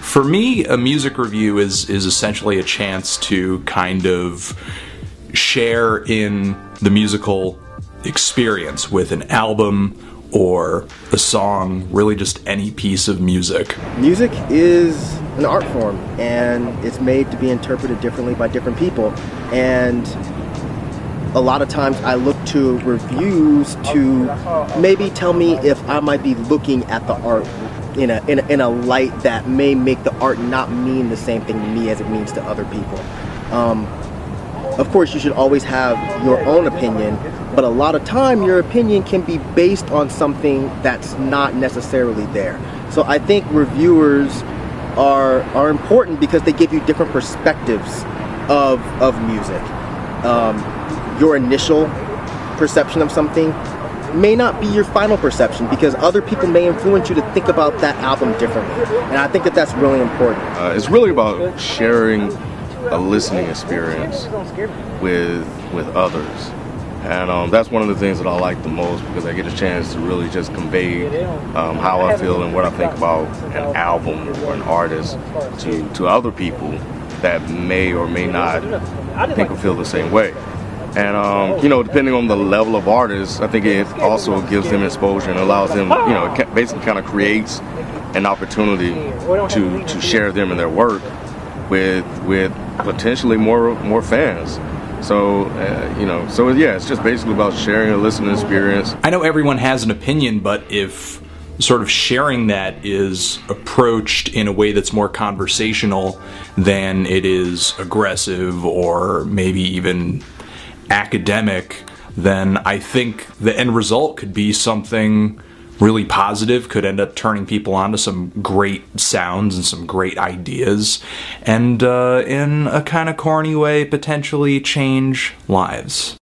For me, a music review is is essentially a chance to kind of share in the musical experience with an album or a song, really just any piece of music. Music is an art form and it's made to be interpreted differently by different people and a lot of times I look to reviews to maybe tell me if I might be looking at the art in a, in a, in a light that may make the art not mean the same thing to me as it means to other people. Um, of course, you should always have your own opinion, but a lot of time your opinion can be based on something that's not necessarily there. So I think reviewers are are important because they give you different perspectives of of music. Um, your initial perception of something may not be your final perception because other people may influence you to think about that album differently. And I think that that's really important. Uh, it's really about sharing a listening experience with with others. And um, that's one of the things that I like the most because I get a chance to really just convey um, how I feel and what I think about an album or an artist to, to other people that may or may not think or feel the same way. And um, you know, depending on the level of artist, I think it also gives them exposure and allows them, you know, it basically kind of creates an opportunity to to share them and their work with with potentially more more fans. So uh, you know, so yeah, it's just basically about sharing a listening experience. I know everyone has an opinion, but if sort of sharing that is approached in a way that's more conversational than it is aggressive or maybe even academic, then I think the end result could be something really positive, could end up turning people on to some great sounds and some great ideas, and uh, in a kind of corny way, potentially change lives.